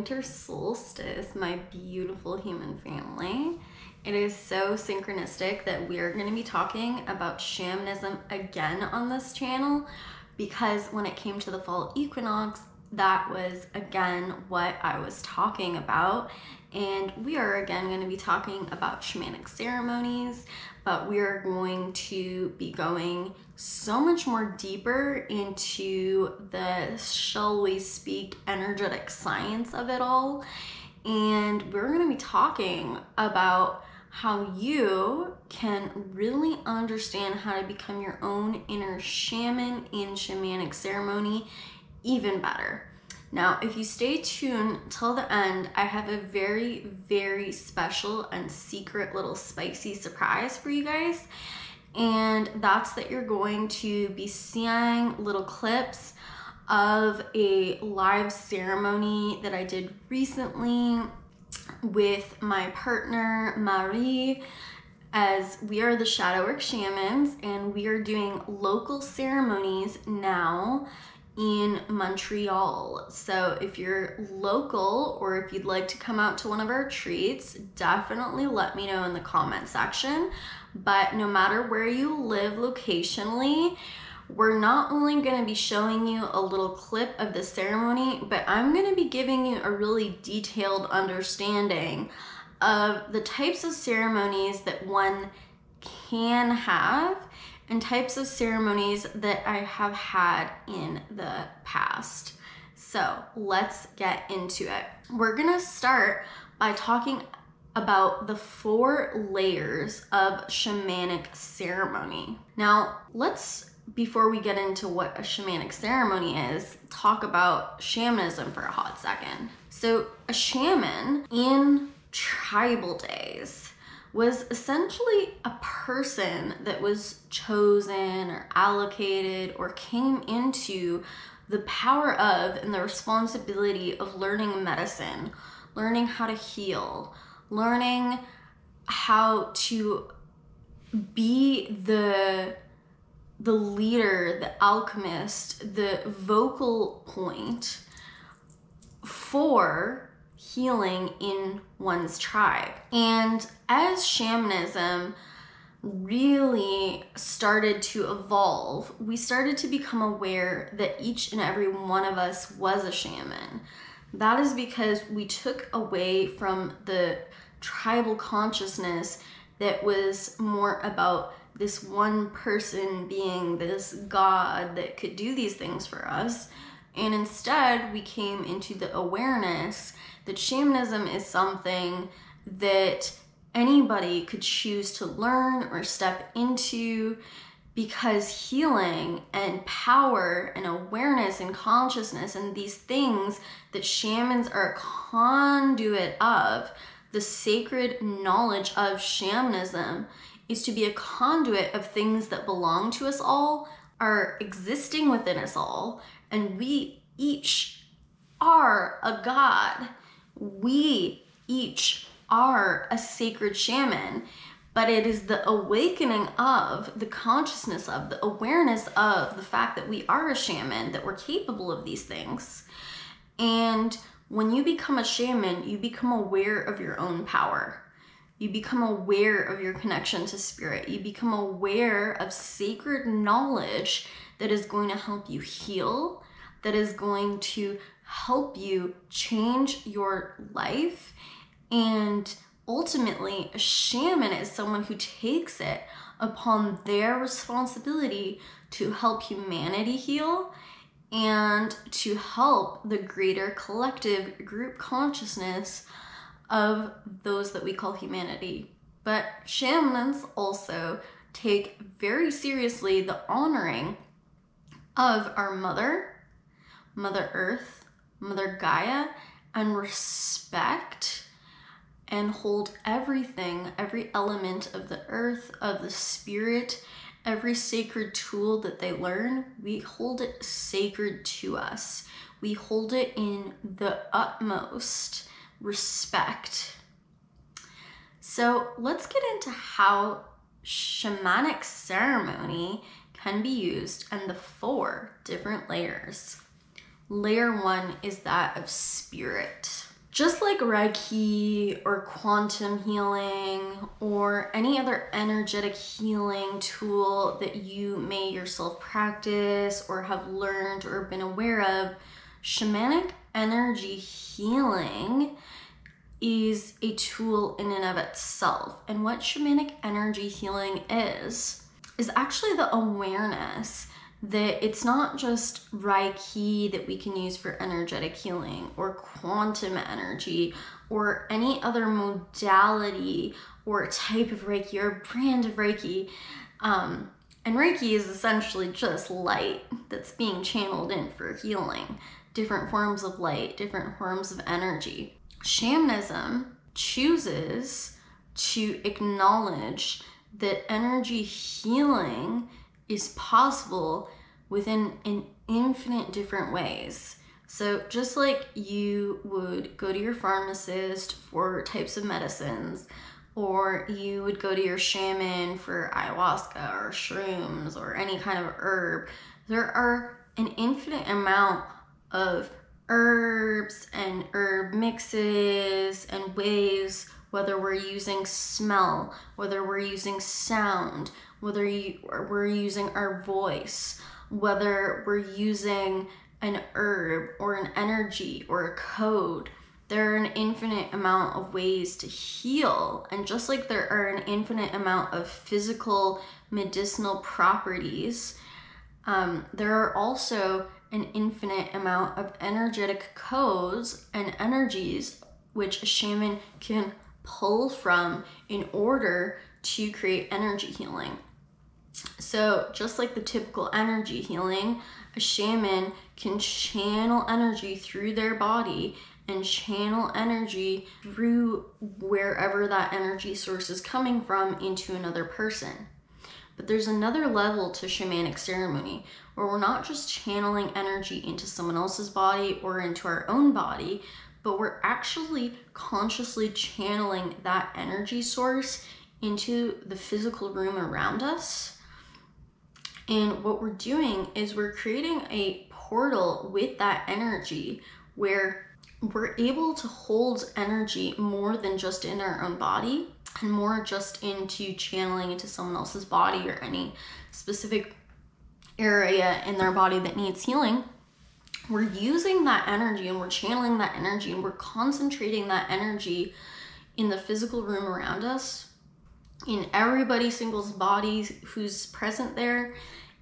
Winter solstice, my beautiful human family. It is so synchronistic that we are going to be talking about shamanism again on this channel because when it came to the fall equinox, that was again what I was talking about. And we are again going to be talking about shamanic ceremonies, but we are going to be going so much more deeper into the, shall we speak, energetic science of it all. And we're going to be talking about how you can really understand how to become your own inner shaman in shamanic ceremony even better. Now, if you stay tuned till the end, I have a very, very special and secret little spicy surprise for you guys. And that's that you're going to be seeing little clips of a live ceremony that I did recently with my partner Marie as we are the Shadow Work Shamans and we are doing local ceremonies now in Montreal. So if you're local or if you'd like to come out to one of our retreats, definitely let me know in the comment section. But no matter where you live locationally, we're not only going to be showing you a little clip of the ceremony, but I'm going to be giving you a really detailed understanding of the types of ceremonies that one can have and types of ceremonies that I have had in the past. So let's get into it. We're gonna start by talking about the four layers of shamanic ceremony. Now, let's, before we get into what a shamanic ceremony is, talk about shamanism for a hot second. So, a shaman in tribal days was essentially a person that was chosen or allocated or came into the power of and the responsibility of learning medicine, learning how to heal, learning how to be the the leader, the alchemist, the vocal point for healing in one's tribe. And as shamanism really started to evolve, we started to become aware that each and every one of us was a shaman. That is because we took away from the tribal consciousness that was more about this one person being this god that could do these things for us. And instead, we came into the awareness that shamanism is something that anybody could choose to learn or step into because healing and power and awareness and consciousness and these things that shamans are a conduit of, the sacred knowledge of shamanism is to be a conduit of things that belong to us all, are existing within us all, and we each are a god we each are a sacred shaman, but it is the awakening of the consciousness of, the awareness of the fact that we are a shaman, that we're capable of these things. And when you become a shaman, you become aware of your own power. You become aware of your connection to spirit. You become aware of sacred knowledge that is going to help you heal, that is going to help you change your life. And ultimately, a shaman is someone who takes it upon their responsibility to help humanity heal and to help the greater collective group consciousness of those that we call humanity. But shamans also take very seriously the honoring of our mother, Mother Earth, Mother Gaia and respect and hold everything, every element of the earth, of the spirit, every sacred tool that they learn, we hold it sacred to us. We hold it in the utmost respect. So let's get into how shamanic ceremony can be used and the four different layers. Layer one is that of spirit. Just like Reiki or quantum healing or any other energetic healing tool that you may yourself practice or have learned or been aware of, shamanic energy healing is a tool in and of itself. And what shamanic energy healing is, is actually the awareness that it's not just Reiki that we can use for energetic healing or quantum energy or any other modality or type of Reiki or brand of Reiki. Um, and Reiki is essentially just light that's being channeled in for healing, different forms of light, different forms of energy. Shamanism chooses to acknowledge that energy healing is possible within an infinite different ways. So, just like you would go to your pharmacist for types of medicines, or you would go to your shaman for ayahuasca or shrooms or any kind of herb, there are an infinite amount of herbs and herb mixes and ways, whether we're using smell, whether we're using sound, whether you, we're using our voice, whether we're using an herb or an energy or a code. There are an infinite amount of ways to heal. And just like there are an infinite amount of physical medicinal properties, um, there are also an infinite amount of energetic codes and energies which a shaman can pull from in order to create energy healing. So, just like the typical energy healing, a shaman can channel energy through their body and channel energy through wherever that energy source is coming from into another person. But there's another level to shamanic ceremony where we're not just channeling energy into someone else's body or into our own body, but we're actually consciously channeling that energy source into the physical room around us. And what we're doing is we're creating a portal with that energy where we're able to hold energy more than just in our own body and more just into channeling into someone else's body or any specific area in their body that needs healing, we're using that energy and we're channeling that energy and we're concentrating that energy in the physical room around us, in everybody single's body who's present there.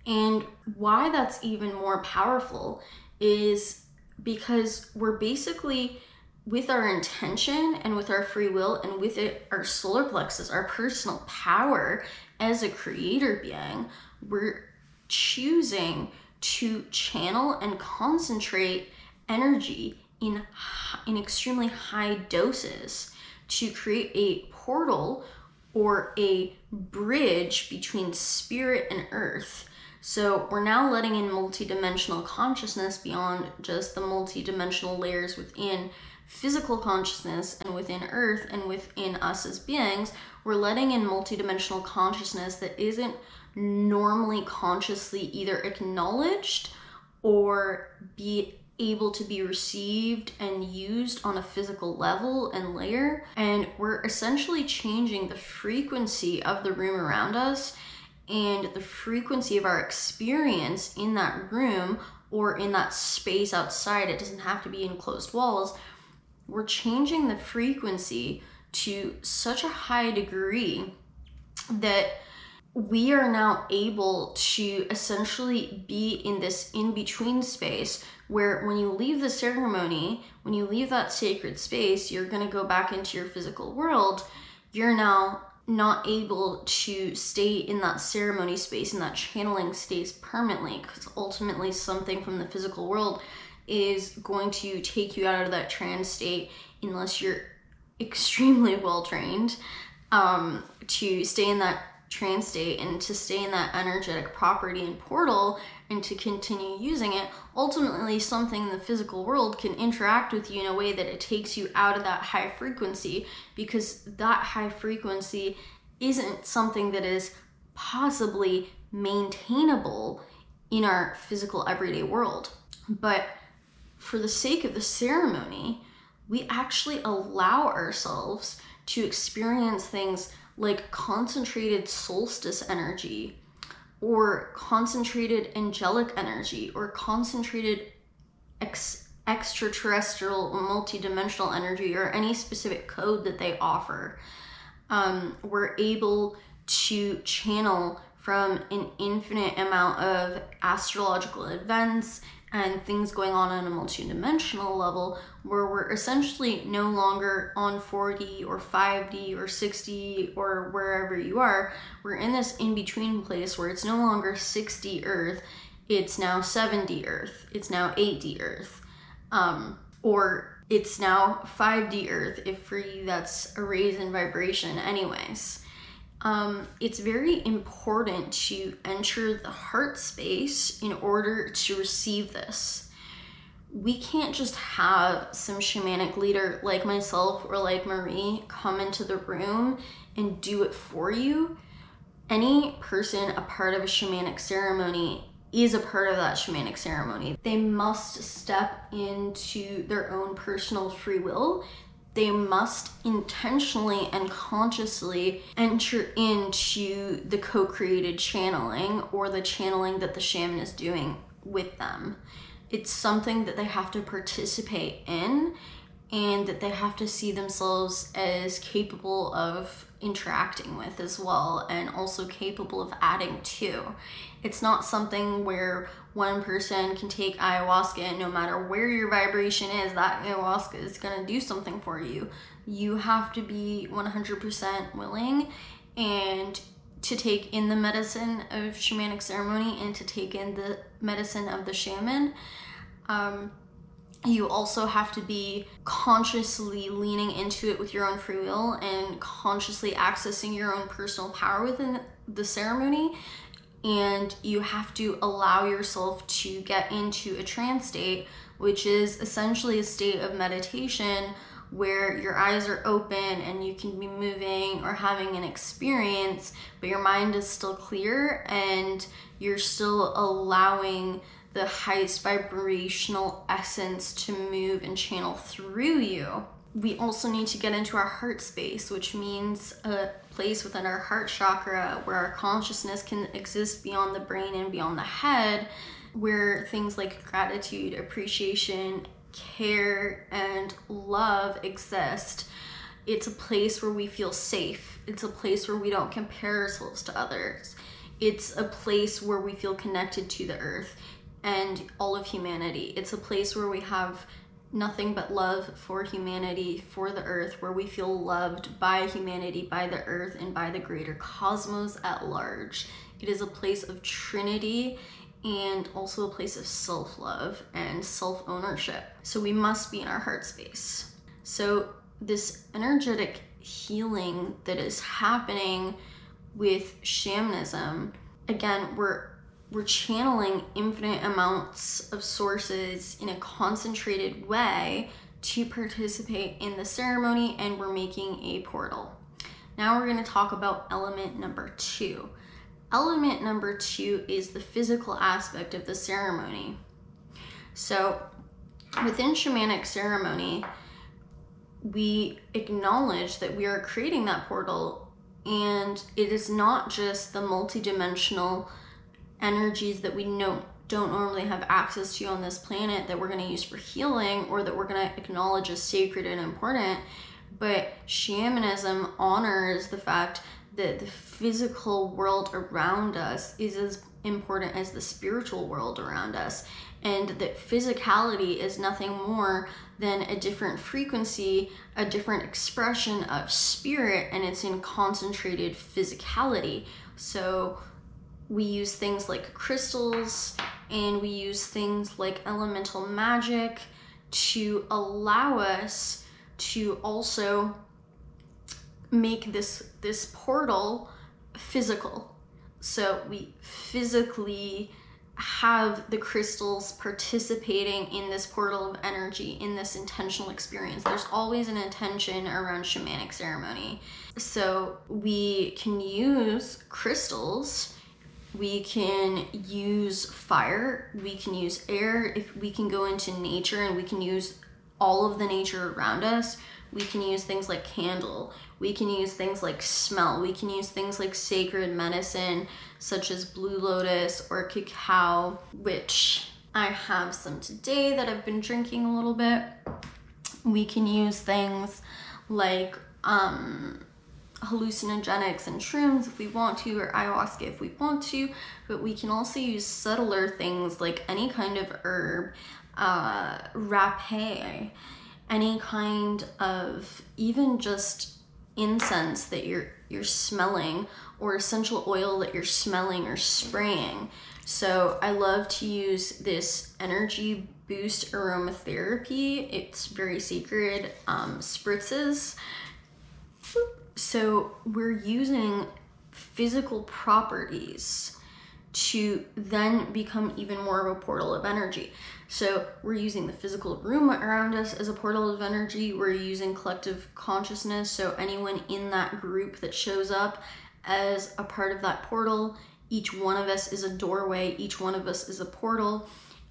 And why that's even more powerful is because we're basically with our intention and with our free will and with it our solar plexus our personal power as a creator being we're choosing to channel and concentrate energy in in extremely high doses to create a portal or a bridge between spirit and earth so we're now letting in multidimensional consciousness beyond just the multidimensional layers within physical consciousness and within earth and within us as beings, we're letting in multidimensional consciousness that isn't normally consciously either acknowledged or be able to be received and used on a physical level and layer. And we're essentially changing the frequency of the room around us and the frequency of our experience in that room or in that space outside. It doesn't have to be in closed walls we're changing the frequency to such a high degree that we are now able to essentially be in this in between space where when you leave the ceremony, when you leave that sacred space, you're going to go back into your physical world. You're now not able to stay in that ceremony space, and that channeling space permanently, because ultimately something from the physical world is going to take you out of that trance state unless you're extremely well trained um, to stay in that trance state and to stay in that energetic property and portal and to continue using it, ultimately something in the physical world can interact with you in a way that it takes you out of that high frequency because that high frequency isn't something that is possibly maintainable in our physical everyday world. But for the sake of the ceremony, we actually allow ourselves to experience things like concentrated solstice energy or concentrated angelic energy or concentrated ex- extraterrestrial multidimensional energy or any specific code that they offer. Um, we're able to channel from an infinite amount of astrological events and things going on on a multi-dimensional level where we're essentially no longer on 4D or 5D or 6D or wherever you are. We're in this in-between place where it's no longer 6D Earth, it's now 7D Earth, it's now 8D Earth. Um, or it's now 5D Earth if for you that's a raise in vibration anyways um, it's very important to enter the heart space in order to receive this. We can't just have some shamanic leader like myself or like Marie come into the room and do it for you. Any person a part of a shamanic ceremony is a part of that shamanic ceremony. They must step into their own personal free will they must intentionally and consciously enter into the co created channeling or the channeling that the shaman is doing with them. It's something that they have to participate in and that they have to see themselves as capable of interacting with as well and also capable of adding to. It's not something where one person can take ayahuasca and no matter where your vibration is, that ayahuasca is going to do something for you. You have to be 100% willing and to take in the medicine of shamanic ceremony and to take in the medicine of the shaman. Um, you also have to be consciously leaning into it with your own free will and consciously accessing your own personal power within the ceremony. And you have to allow yourself to get into a trance state, which is essentially a state of meditation where your eyes are open and you can be moving or having an experience, but your mind is still clear and you're still allowing the highest vibrational essence to move and channel through you. We also need to get into our heart space, which means a place within our heart chakra where our consciousness can exist beyond the brain and beyond the head, where things like gratitude, appreciation, care, and love exist. It's a place where we feel safe. It's a place where we don't compare ourselves to others. It's a place where we feel connected to the earth and all of humanity. It's a place where we have nothing but love for humanity, for the earth, where we feel loved by humanity, by the earth, and by the greater cosmos at large. It is a place of trinity and also a place of self love and self ownership. So we must be in our heart space. So, this energetic healing that is happening with shamanism, again, we're we're channeling infinite amounts of sources in a concentrated way to participate in the ceremony and we're making a portal. Now we're going to talk about element number two. Element number two is the physical aspect of the ceremony. So within shamanic ceremony, we acknowledge that we are creating that portal and it is not just the multidimensional energies that we know don't normally have access to on this planet that we're going to use for healing or that we're going to acknowledge as sacred and important. But shamanism honors the fact that the physical world around us is as important as the spiritual world around us, and that physicality is nothing more than a different frequency, a different expression of spirit, and it's in concentrated physicality. So, we use things like crystals and we use things like elemental magic to allow us to also make this this portal physical. So we physically have the crystals participating in this portal of energy in this intentional experience. There's always an intention around shamanic ceremony. So we can use crystals, we can use fire, we can use air, if we can go into nature and we can use all of the nature around us. We can use things like candle. We can use things like smell. We can use things like sacred medicine, such as blue lotus or cacao, which I have some today that I've been drinking a little bit. We can use things like um, hallucinogenics and shrooms if we want to, or ayahuasca if we want to, but we can also use subtler things like any kind of herb, uh, rapé any kind of even just incense that you're you're smelling or essential oil that you're smelling or spraying. So I love to use this energy boost aromatherapy. It's very sacred um, spritzes. So we're using physical properties to then become even more of a portal of energy. So we're using the physical room around us as a portal of energy. We're using collective consciousness. So anyone in that group that shows up as a part of that portal, each one of us is a doorway, each one of us is a portal.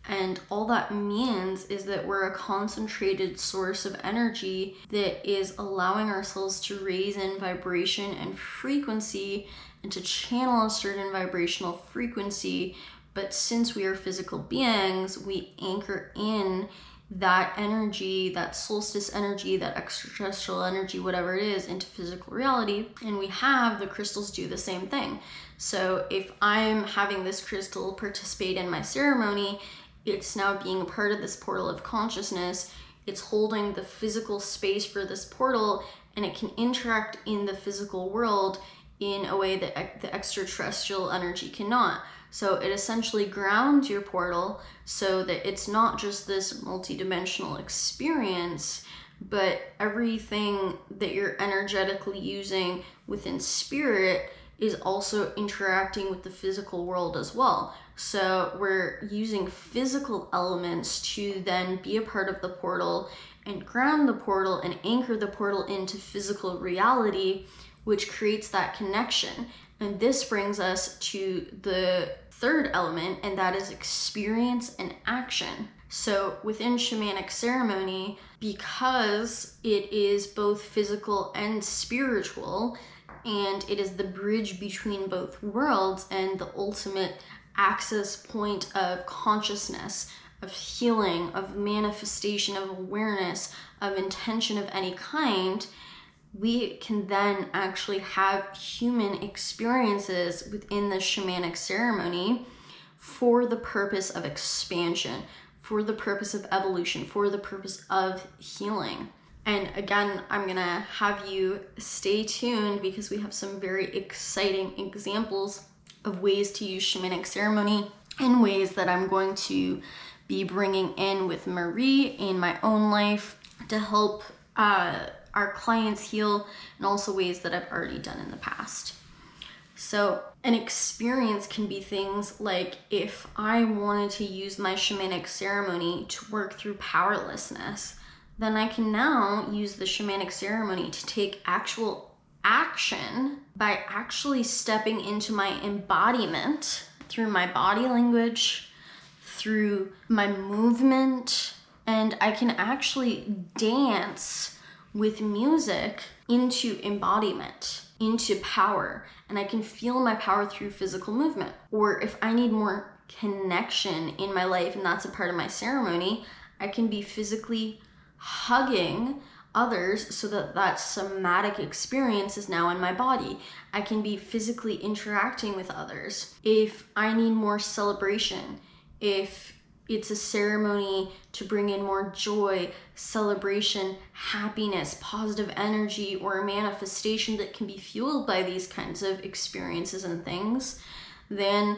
And all that means is that we're a concentrated source of energy that is allowing ourselves to raise in vibration and frequency and to channel a certain vibrational frequency. But since we are physical beings, we anchor in that energy, that solstice energy, that extraterrestrial energy, whatever it is, into physical reality. And we have the crystals do the same thing. So if I'm having this crystal participate in my ceremony, it's now being a part of this portal of consciousness. It's holding the physical space for this portal and it can interact in the physical world in a way that the extraterrestrial energy cannot. So it essentially grounds your portal so that it's not just this multidimensional experience, but everything that you're energetically using within spirit is also interacting with the physical world as well. So we're using physical elements to then be a part of the portal and ground the portal and anchor the portal into physical reality which creates that connection. And this brings us to the third element, and that is experience and action. So, within shamanic ceremony, because it is both physical and spiritual, and it is the bridge between both worlds and the ultimate access point of consciousness, of healing, of manifestation, of awareness, of intention of any kind, we can then actually have human experiences within the shamanic ceremony for the purpose of expansion, for the purpose of evolution, for the purpose of healing. And again, I'm gonna have you stay tuned because we have some very exciting examples of ways to use shamanic ceremony in ways that I'm going to be bringing in with Marie in my own life to help uh, our clients heal, and also ways that I've already done in the past. So, an experience can be things like if I wanted to use my shamanic ceremony to work through powerlessness, then I can now use the shamanic ceremony to take actual action by actually stepping into my embodiment through my body language, through my movement, and I can actually dance with music into embodiment, into power, and I can feel my power through physical movement. Or if I need more connection in my life, and that's a part of my ceremony, I can be physically hugging others so that that somatic experience is now in my body. I can be physically interacting with others. If I need more celebration, if it's a ceremony to bring in more joy, celebration, happiness, positive energy, or a manifestation that can be fueled by these kinds of experiences and things, then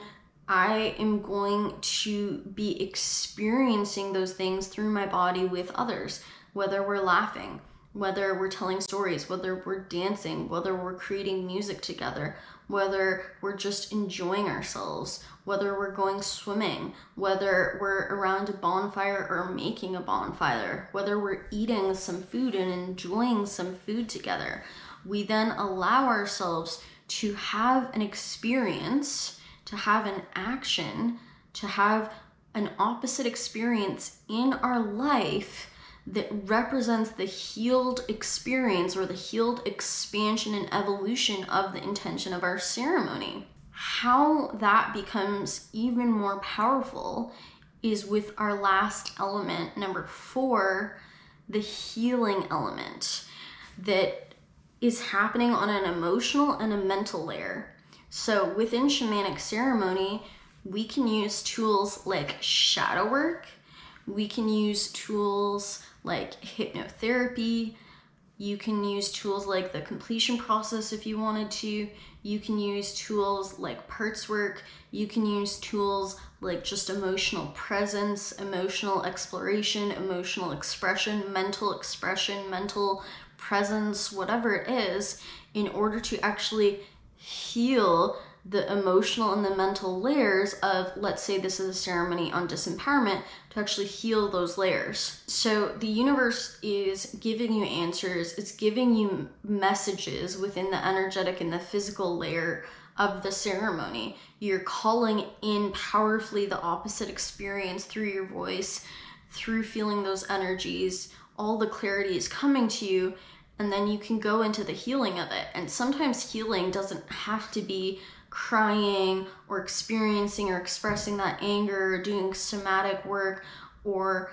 I am going to be experiencing those things through my body with others, whether we're laughing, whether we're telling stories, whether we're dancing, whether we're creating music together, whether we're just enjoying ourselves, whether we're going swimming, whether we're around a bonfire or making a bonfire, whether we're eating some food and enjoying some food together. We then allow ourselves to have an experience, to have an action, to have an opposite experience in our life that represents the healed experience or the healed expansion and evolution of the intention of our ceremony. How that becomes even more powerful is with our last element, number four, the healing element that is happening on an emotional and a mental layer. So within shamanic ceremony, we can use tools like shadow work, we can use tools like hypnotherapy. You can use tools like the completion process if you wanted to. You can use tools like parts work. You can use tools like just emotional presence, emotional exploration, emotional expression, mental expression, mental presence, whatever it is, in order to actually heal the emotional and the mental layers of, let's say this is a ceremony on disempowerment, to actually heal those layers. So the universe is giving you answers, it's giving you messages within the energetic and the physical layer of the ceremony. You're calling in powerfully the opposite experience through your voice, through feeling those energies. All the clarity is coming to you, and then you can go into the healing of it. And sometimes healing doesn't have to be crying or experiencing or expressing that anger or doing somatic work or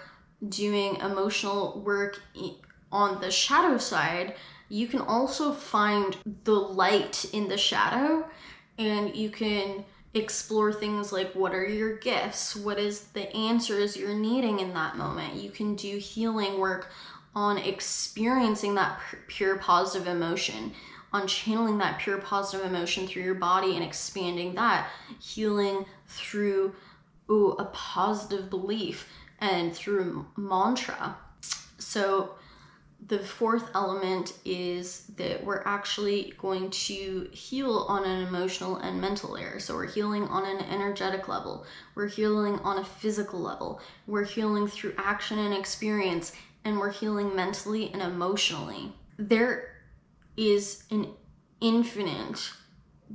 doing emotional work on the shadow side, you can also find the light in the shadow and you can explore things like what are your gifts? What is the answers you're needing in that moment? You can do healing work on experiencing that pure positive emotion on channeling that pure positive emotion through your body and expanding that, healing through ooh, a positive belief and through mantra. So, the fourth element is that we're actually going to heal on an emotional and mental layer. So, we're healing on an energetic level, we're healing on a physical level, we're healing through action and experience, and we're healing mentally and emotionally. There is an infinite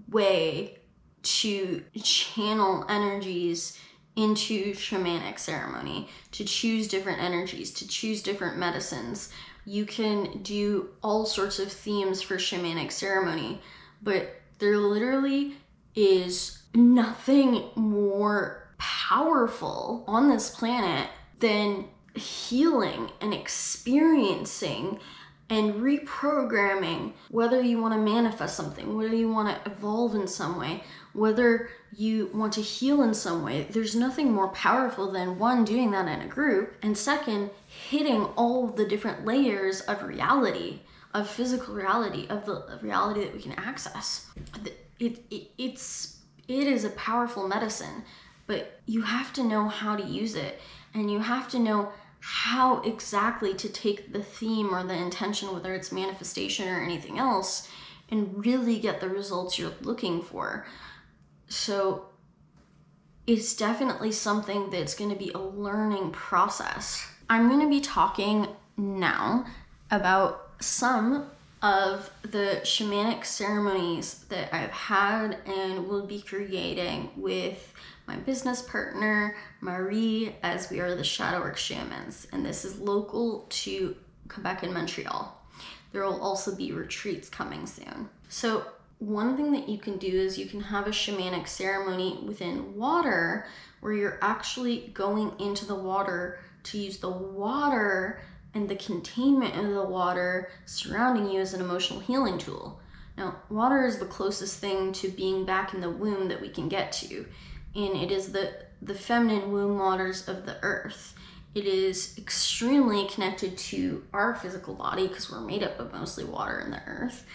way to channel energies into shamanic ceremony, to choose different energies, to choose different medicines. You can do all sorts of themes for shamanic ceremony, but there literally is nothing more powerful on this planet than healing and experiencing and reprogramming whether you want to manifest something, whether you want to evolve in some way, whether you want to heal in some way. There's nothing more powerful than one, doing that in a group, and second, hitting all the different layers of reality, of physical reality, of the reality that we can access. It, it, it's, it is a powerful medicine, but you have to know how to use it, and you have to know how exactly to take the theme or the intention, whether it's manifestation or anything else, and really get the results you're looking for. So it's definitely something that's going to be a learning process. I'm going to be talking now about some of the shamanic ceremonies that I've had and will be creating with my business partner, Marie, as we are the Shadowwork Shamans, and this is local to Quebec and Montreal. There will also be retreats coming soon. So, one thing that you can do is you can have a shamanic ceremony within water where you're actually going into the water to use the water and the containment of the water surrounding you as an emotional healing tool. Now, water is the closest thing to being back in the womb that we can get to and it is the, the feminine womb waters of the earth. It is extremely connected to our physical body because we're made up of mostly water in the earth.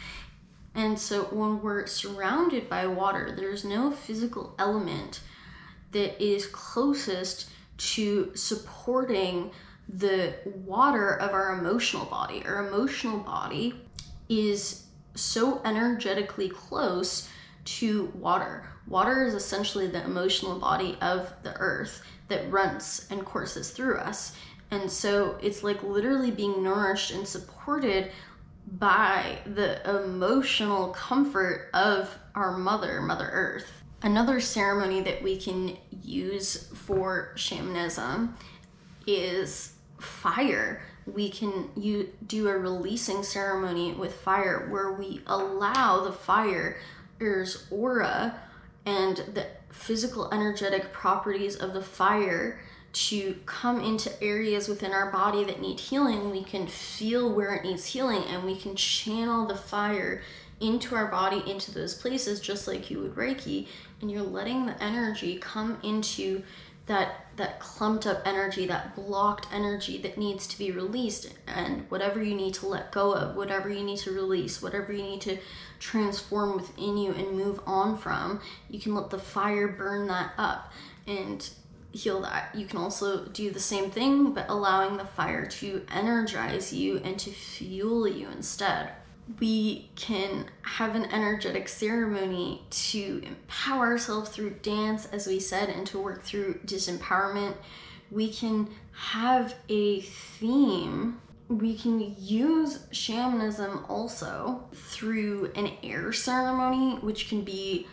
And so when we're surrounded by water, there's no physical element that is closest to supporting the water of our emotional body. Our emotional body is so energetically close to water. Water is essentially the emotional body of the earth that runs and courses through us. And so it's like literally being nourished and supported by the emotional comfort of our mother, Mother Earth. Another ceremony that we can use for shamanism is fire. We can you do a releasing ceremony with fire where we allow the fire's aura and the physical energetic properties of the fire to come into areas within our body that need healing, we can feel where it needs healing and we can channel the fire into our body into those places just like you would reiki and you're letting the energy come into that that clumped up energy that blocked energy that needs to be released and whatever you need to let go of whatever you need to release whatever you need to transform within you and move on from you can let the fire burn that up and heal that. You can also do the same thing, but allowing the fire to energize you and to fuel you instead. We can have an energetic ceremony to empower ourselves through dance, as we said, and to work through disempowerment. We can have a theme. We can use shamanism also through an air ceremony, which can be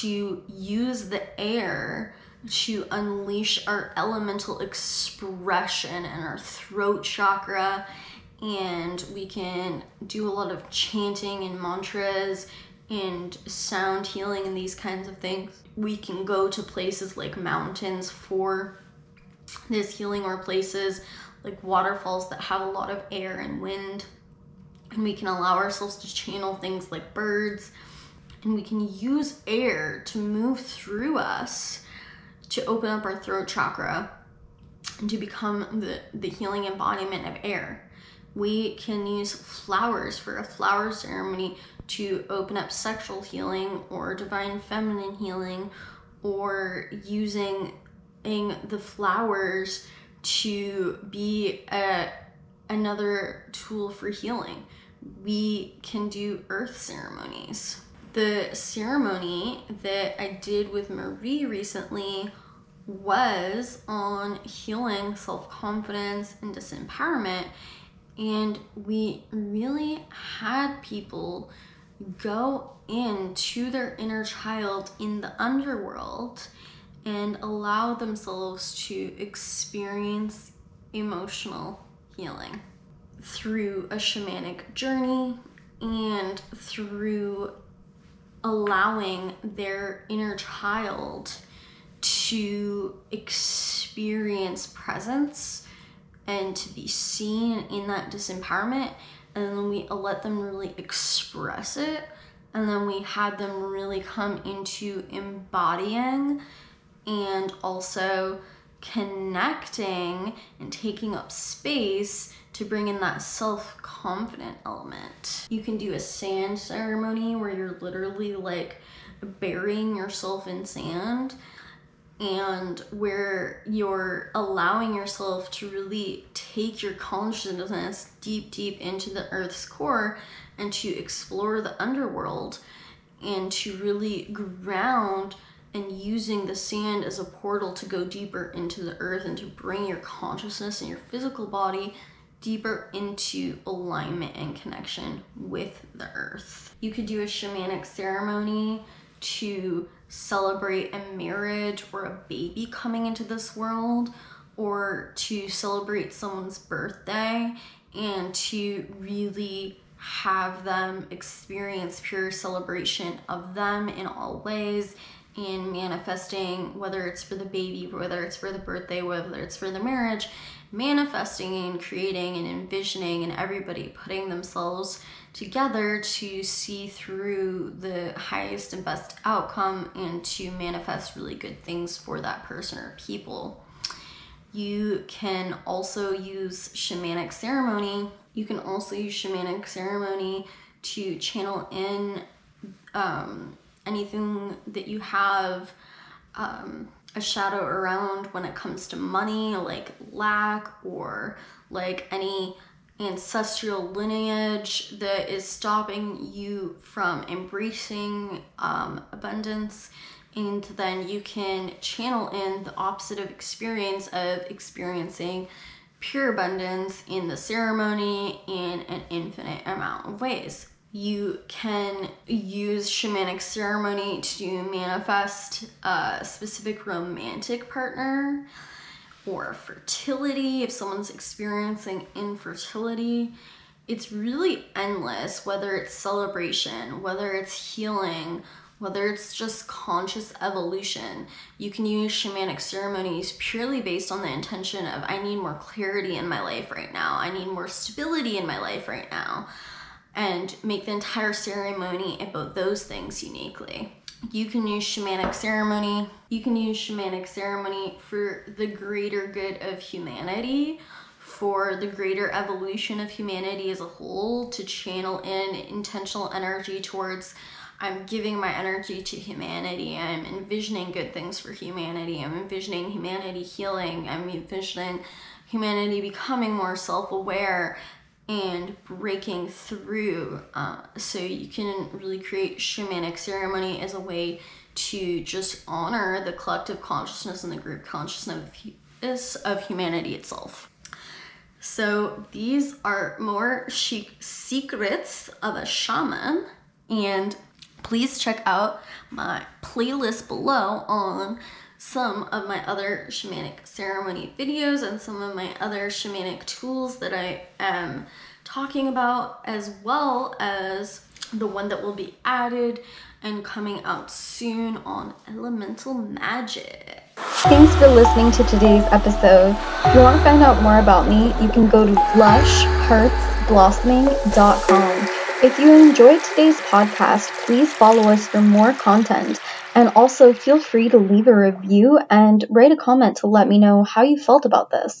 to use the air to unleash our elemental expression and our throat chakra. And we can do a lot of chanting and mantras and sound healing and these kinds of things. We can go to places like mountains for this healing or places like waterfalls that have a lot of air and wind. And we can allow ourselves to channel things like birds. And we can use air to move through us to open up our throat chakra and to become the, the healing embodiment of air. We can use flowers for a flower ceremony to open up sexual healing or divine feminine healing or using the flowers to be a, another tool for healing. We can do earth ceremonies. The ceremony that I did with Marie recently was on healing self confidence and disempowerment. And we really had people go into their inner child in the underworld and allow themselves to experience emotional healing through a shamanic journey and through allowing their inner child to experience presence and to be seen in that disempowerment and then we let them really express it and then we had them really come into embodying and also connecting and taking up space to bring in that self confident element. You can do a sand ceremony where you're literally like burying yourself in sand and where you're allowing yourself to really take your consciousness deep, deep into the earth's core and to explore the underworld and to really ground and using the sand as a portal to go deeper into the earth and to bring your consciousness and your physical body deeper into alignment and connection with the earth. You could do a shamanic ceremony to celebrate a marriage or a baby coming into this world or to celebrate someone's birthday and to really have them experience pure celebration of them in all ways and manifesting whether it's for the baby whether it's for the birthday whether it's for the marriage manifesting and creating and envisioning and everybody putting themselves together to see through the highest and best outcome and to manifest really good things for that person or people. You can also use shamanic ceremony. You can also use shamanic ceremony to channel in um, anything that you have um, a shadow around when it comes to money, like lack or like any ancestral lineage that is stopping you from embracing um, abundance. And then you can channel in the opposite of experience of experiencing pure abundance in the ceremony in an infinite amount of ways. You can use shamanic ceremony to manifest a specific romantic partner or fertility, if someone's experiencing infertility. It's really endless, whether it's celebration, whether it's healing, whether it's just conscious evolution. You can use shamanic ceremonies purely based on the intention of I need more clarity in my life right now, I need more stability in my life right now, and make the entire ceremony about those things uniquely. You can use shamanic ceremony. You can use shamanic ceremony for the greater good of humanity, for the greater evolution of humanity as a whole, to channel in intentional energy towards I'm giving my energy to humanity. I'm envisioning good things for humanity. I'm envisioning humanity healing. I'm envisioning humanity becoming more self aware and breaking through. Uh, so you can really create shamanic ceremony as a way to just honor the collective consciousness and the group consciousness of humanity itself. So these are more chic secrets of a shaman, and please check out my playlist below on some of my other shamanic ceremony videos and some of my other shamanic tools that I am talking about, as well as the one that will be added and coming out soon on elemental magic. Thanks for listening to today's episode. If you want to find out more about me, you can go to lushheartsblossoming.com. If you enjoyed today's podcast, please follow us for more content. And also feel free to leave a review and write a comment to let me know how you felt about this.